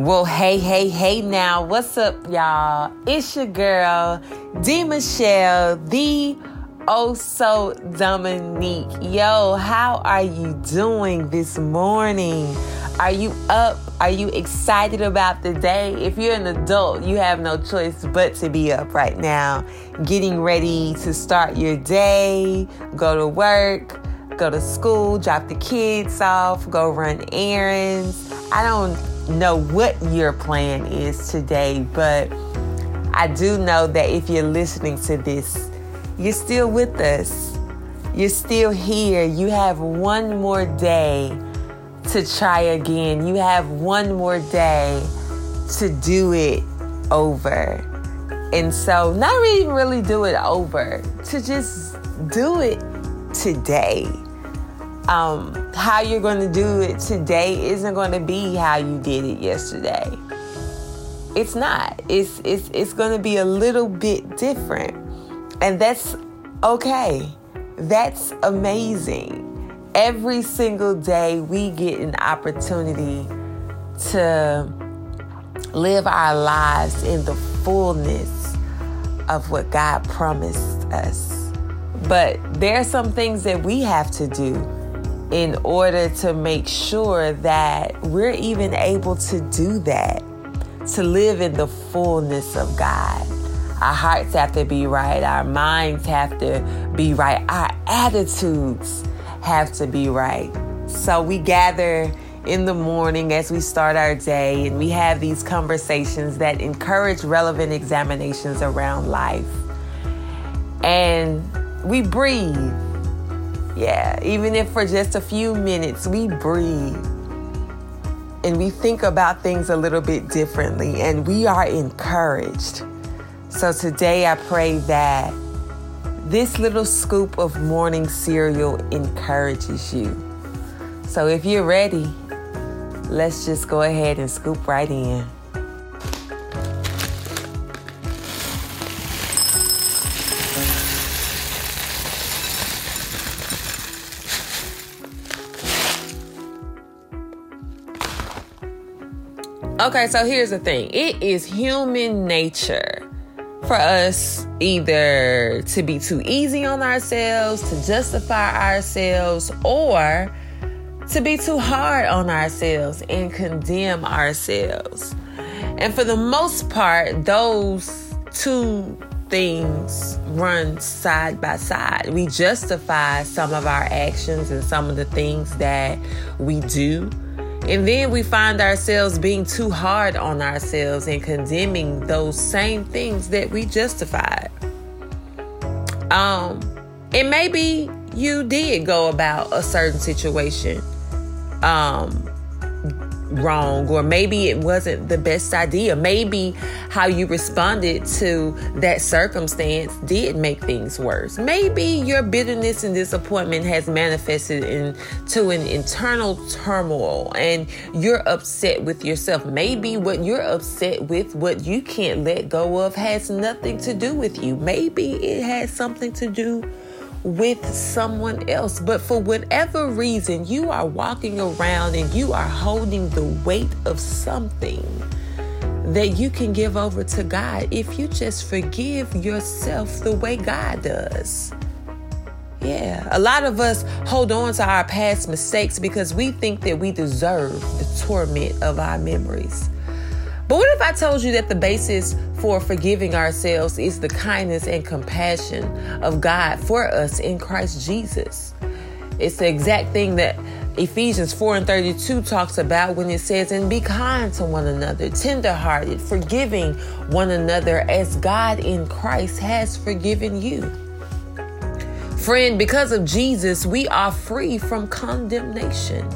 Well, hey, hey, hey now. What's up, y'all? It's your girl, D. Michelle, the oh so Dominique. Yo, how are you doing this morning? Are you up? Are you excited about the day? If you're an adult, you have no choice but to be up right now, getting ready to start your day, go to work, go to school, drop the kids off, go run errands. I don't know what your plan is today, but I do know that if you're listening to this, you're still with us. You're still here. You have one more day to try again. You have one more day to do it over. And so, not even really do it over, to just do it today um, how you're going to do it today isn't going to be how you did it yesterday. It's not. It's it's it's going to be a little bit different, and that's okay. That's amazing. Every single day we get an opportunity to live our lives in the fullness of what God promised us. But there are some things that we have to do in order to make sure that we're even able to do that, to live in the fullness of God. Our hearts have to be right, our minds have to be right, our attitudes have to be right. So we gather in the morning as we start our day and we have these conversations that encourage relevant examinations around life. And we breathe yeah, even if for just a few minutes we breathe and we think about things a little bit differently and we are encouraged. So today I pray that this little scoop of morning cereal encourages you. So if you're ready, let's just go ahead and scoop right in. Okay, so here's the thing it is human nature for us either to be too easy on ourselves, to justify ourselves, or to be too hard on ourselves and condemn ourselves. And for the most part, those two things run side by side. We justify some of our actions and some of the things that we do and then we find ourselves being too hard on ourselves and condemning those same things that we justified. Um, and maybe you did go about a certain situation um, wrong, or maybe it wasn't the best idea. Maybe how you responded to that circumstance did make things worse. Maybe your bitterness and disappointment has manifested into an internal turmoil and you're upset with yourself. Maybe what you're upset with, what you can't let go of, has nothing to do with you. Maybe it has something to do with someone else. But for whatever reason, you are walking around and you are holding the weight of something that you can give over to God if you just forgive yourself the way God does. Yeah, a lot of us hold on to our past mistakes because we think that we deserve the torment of our memories. But what if I told you that the basis for forgiving ourselves is the kindness and compassion of God for us in Christ Jesus? It's the exact thing that Ephesians 4 and 32 talks about when it says, And be kind to one another, tenderhearted, forgiving one another as God in Christ has forgiven you. Friend, because of Jesus, we are free from condemnation.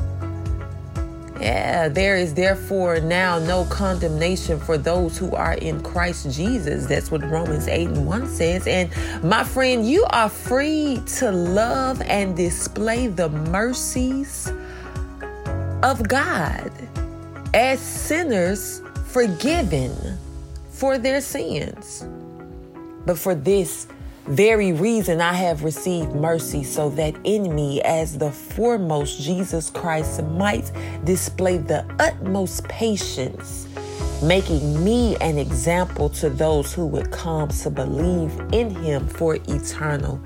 Yeah, there is therefore now no condemnation for those who are in Christ Jesus. That's what Romans 8 and 1 says. And my friend, you are free to love and display the mercies of God as sinners forgiven for their sins. But for this, very reason I have received mercy, so that in me, as the foremost Jesus Christ, might display the utmost patience, making me an example to those who would come to believe in him for eternal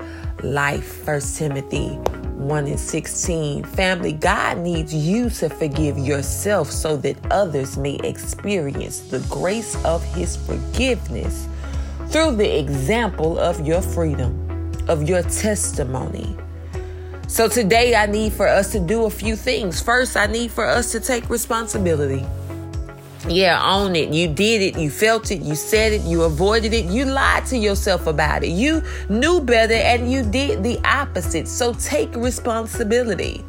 life. 1 Timothy 1 and 16. Family, God needs you to forgive yourself so that others may experience the grace of his forgiveness through the example of your freedom, of your testimony. So today I need for us to do a few things. First, I need for us to take responsibility. Yeah, own it. You did it. You felt it. You said it. You avoided it. You lied to yourself about it. You knew better and you did the opposite. So take responsibility.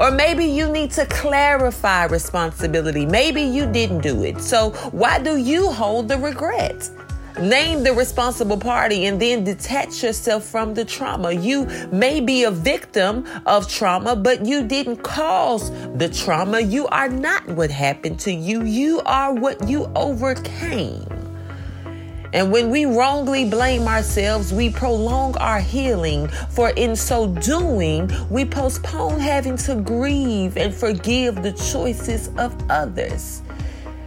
Or maybe you need to clarify responsibility. Maybe you didn't do it. So why do you hold the regret? Name the responsible party and then detach yourself from the trauma. You may be a victim of trauma, but you didn't cause the trauma. You are not what happened to you. You are what you overcame. And when we wrongly blame ourselves, we prolong our healing, for in so doing, we postpone having to grieve and forgive the choices of others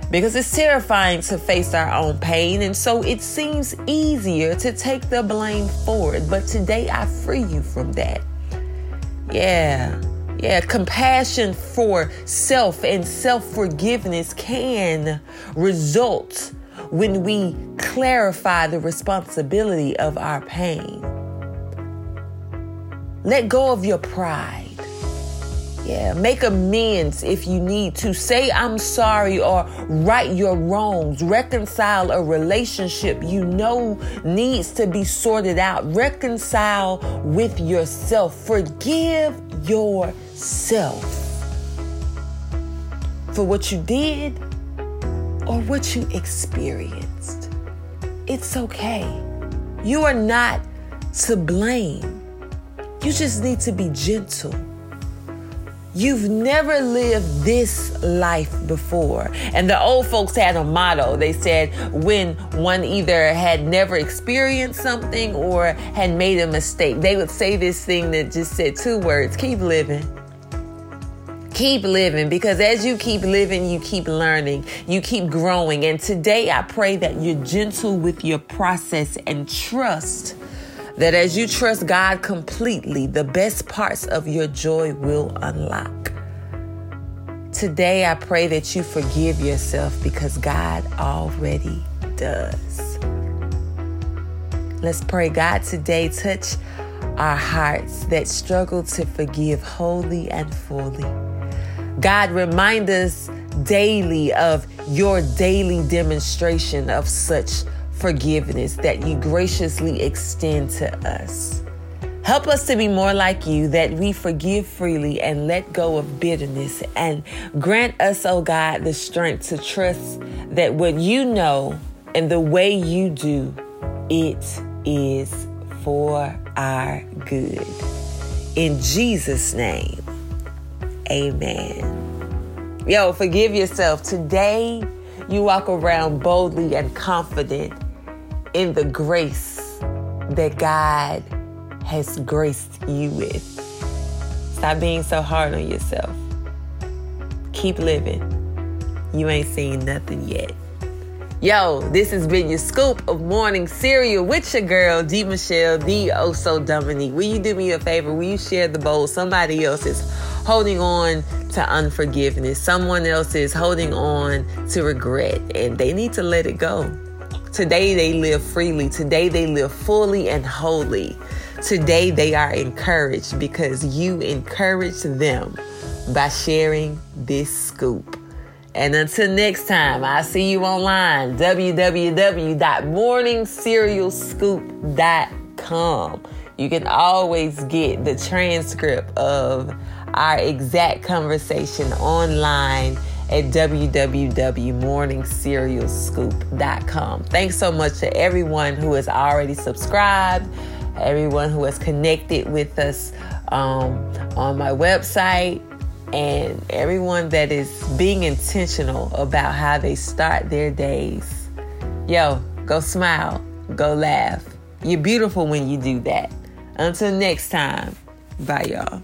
because it's terrifying to face our own pain, and so it seems easier to take the blame for it. But today I free you from that. Yeah. Yeah, compassion for self and self forgiveness can result when we clarify the responsibility of our pain. Let go of your pride. Yeah, make amends if you need to. Say I'm sorry or right your wrongs. Reconcile a relationship you know needs to be sorted out. Reconcile with yourself. Forgive yourself for what you did or what you experienced. It's okay. You are not to blame. You just need to be gentle You've never lived this life before. And the old folks had a motto. They said when one either had never experienced something or had made a mistake, they would say this thing that just said two words keep living. Keep living because as you keep living, you keep learning, you keep growing. And today I pray that you're gentle with your process and trust that as you trust God completely, the best parts of your joy will unlock. Today, I pray that you forgive yourself because God already does. Let's pray, God, today touch our hearts that struggle to forgive wholly and fully. God, remind us daily of your daily demonstration of such forgiveness that you graciously extend to us. Help us to be more like you, that we forgive freely and let go of bitterness. And grant us, oh God, the strength to trust that what you know and the way you do, it is for our good. In Jesus' name, amen. Yo, forgive yourself. Today, you walk around boldly and confident in the grace that God has graced you with. Stop being so hard on yourself. Keep living. You ain't seen nothing yet. Yo, this has been your scoop of morning cereal with your girl, D. Michelle, the Oh So Dominique. Will you do me a favor? Will you share the bowl? Somebody else is holding on to unforgiveness. Someone else is holding on to regret, and they need to let it go. Today they live freely. Today they live fully and wholly. Today they are encouraged because you encourage them by sharing this scoop. And until next time, I'll see you online www.morningcerealscoop.com. You can always get the transcript of our exact conversation online at www.morningcerealscoop.com. Thanks so much to everyone who has already subscribed, everyone who has connected with us um, on my website, and everyone that is being intentional about how they start their days. Yo, go smile, go laugh. You're beautiful when you do that. Until next time, bye, y'all.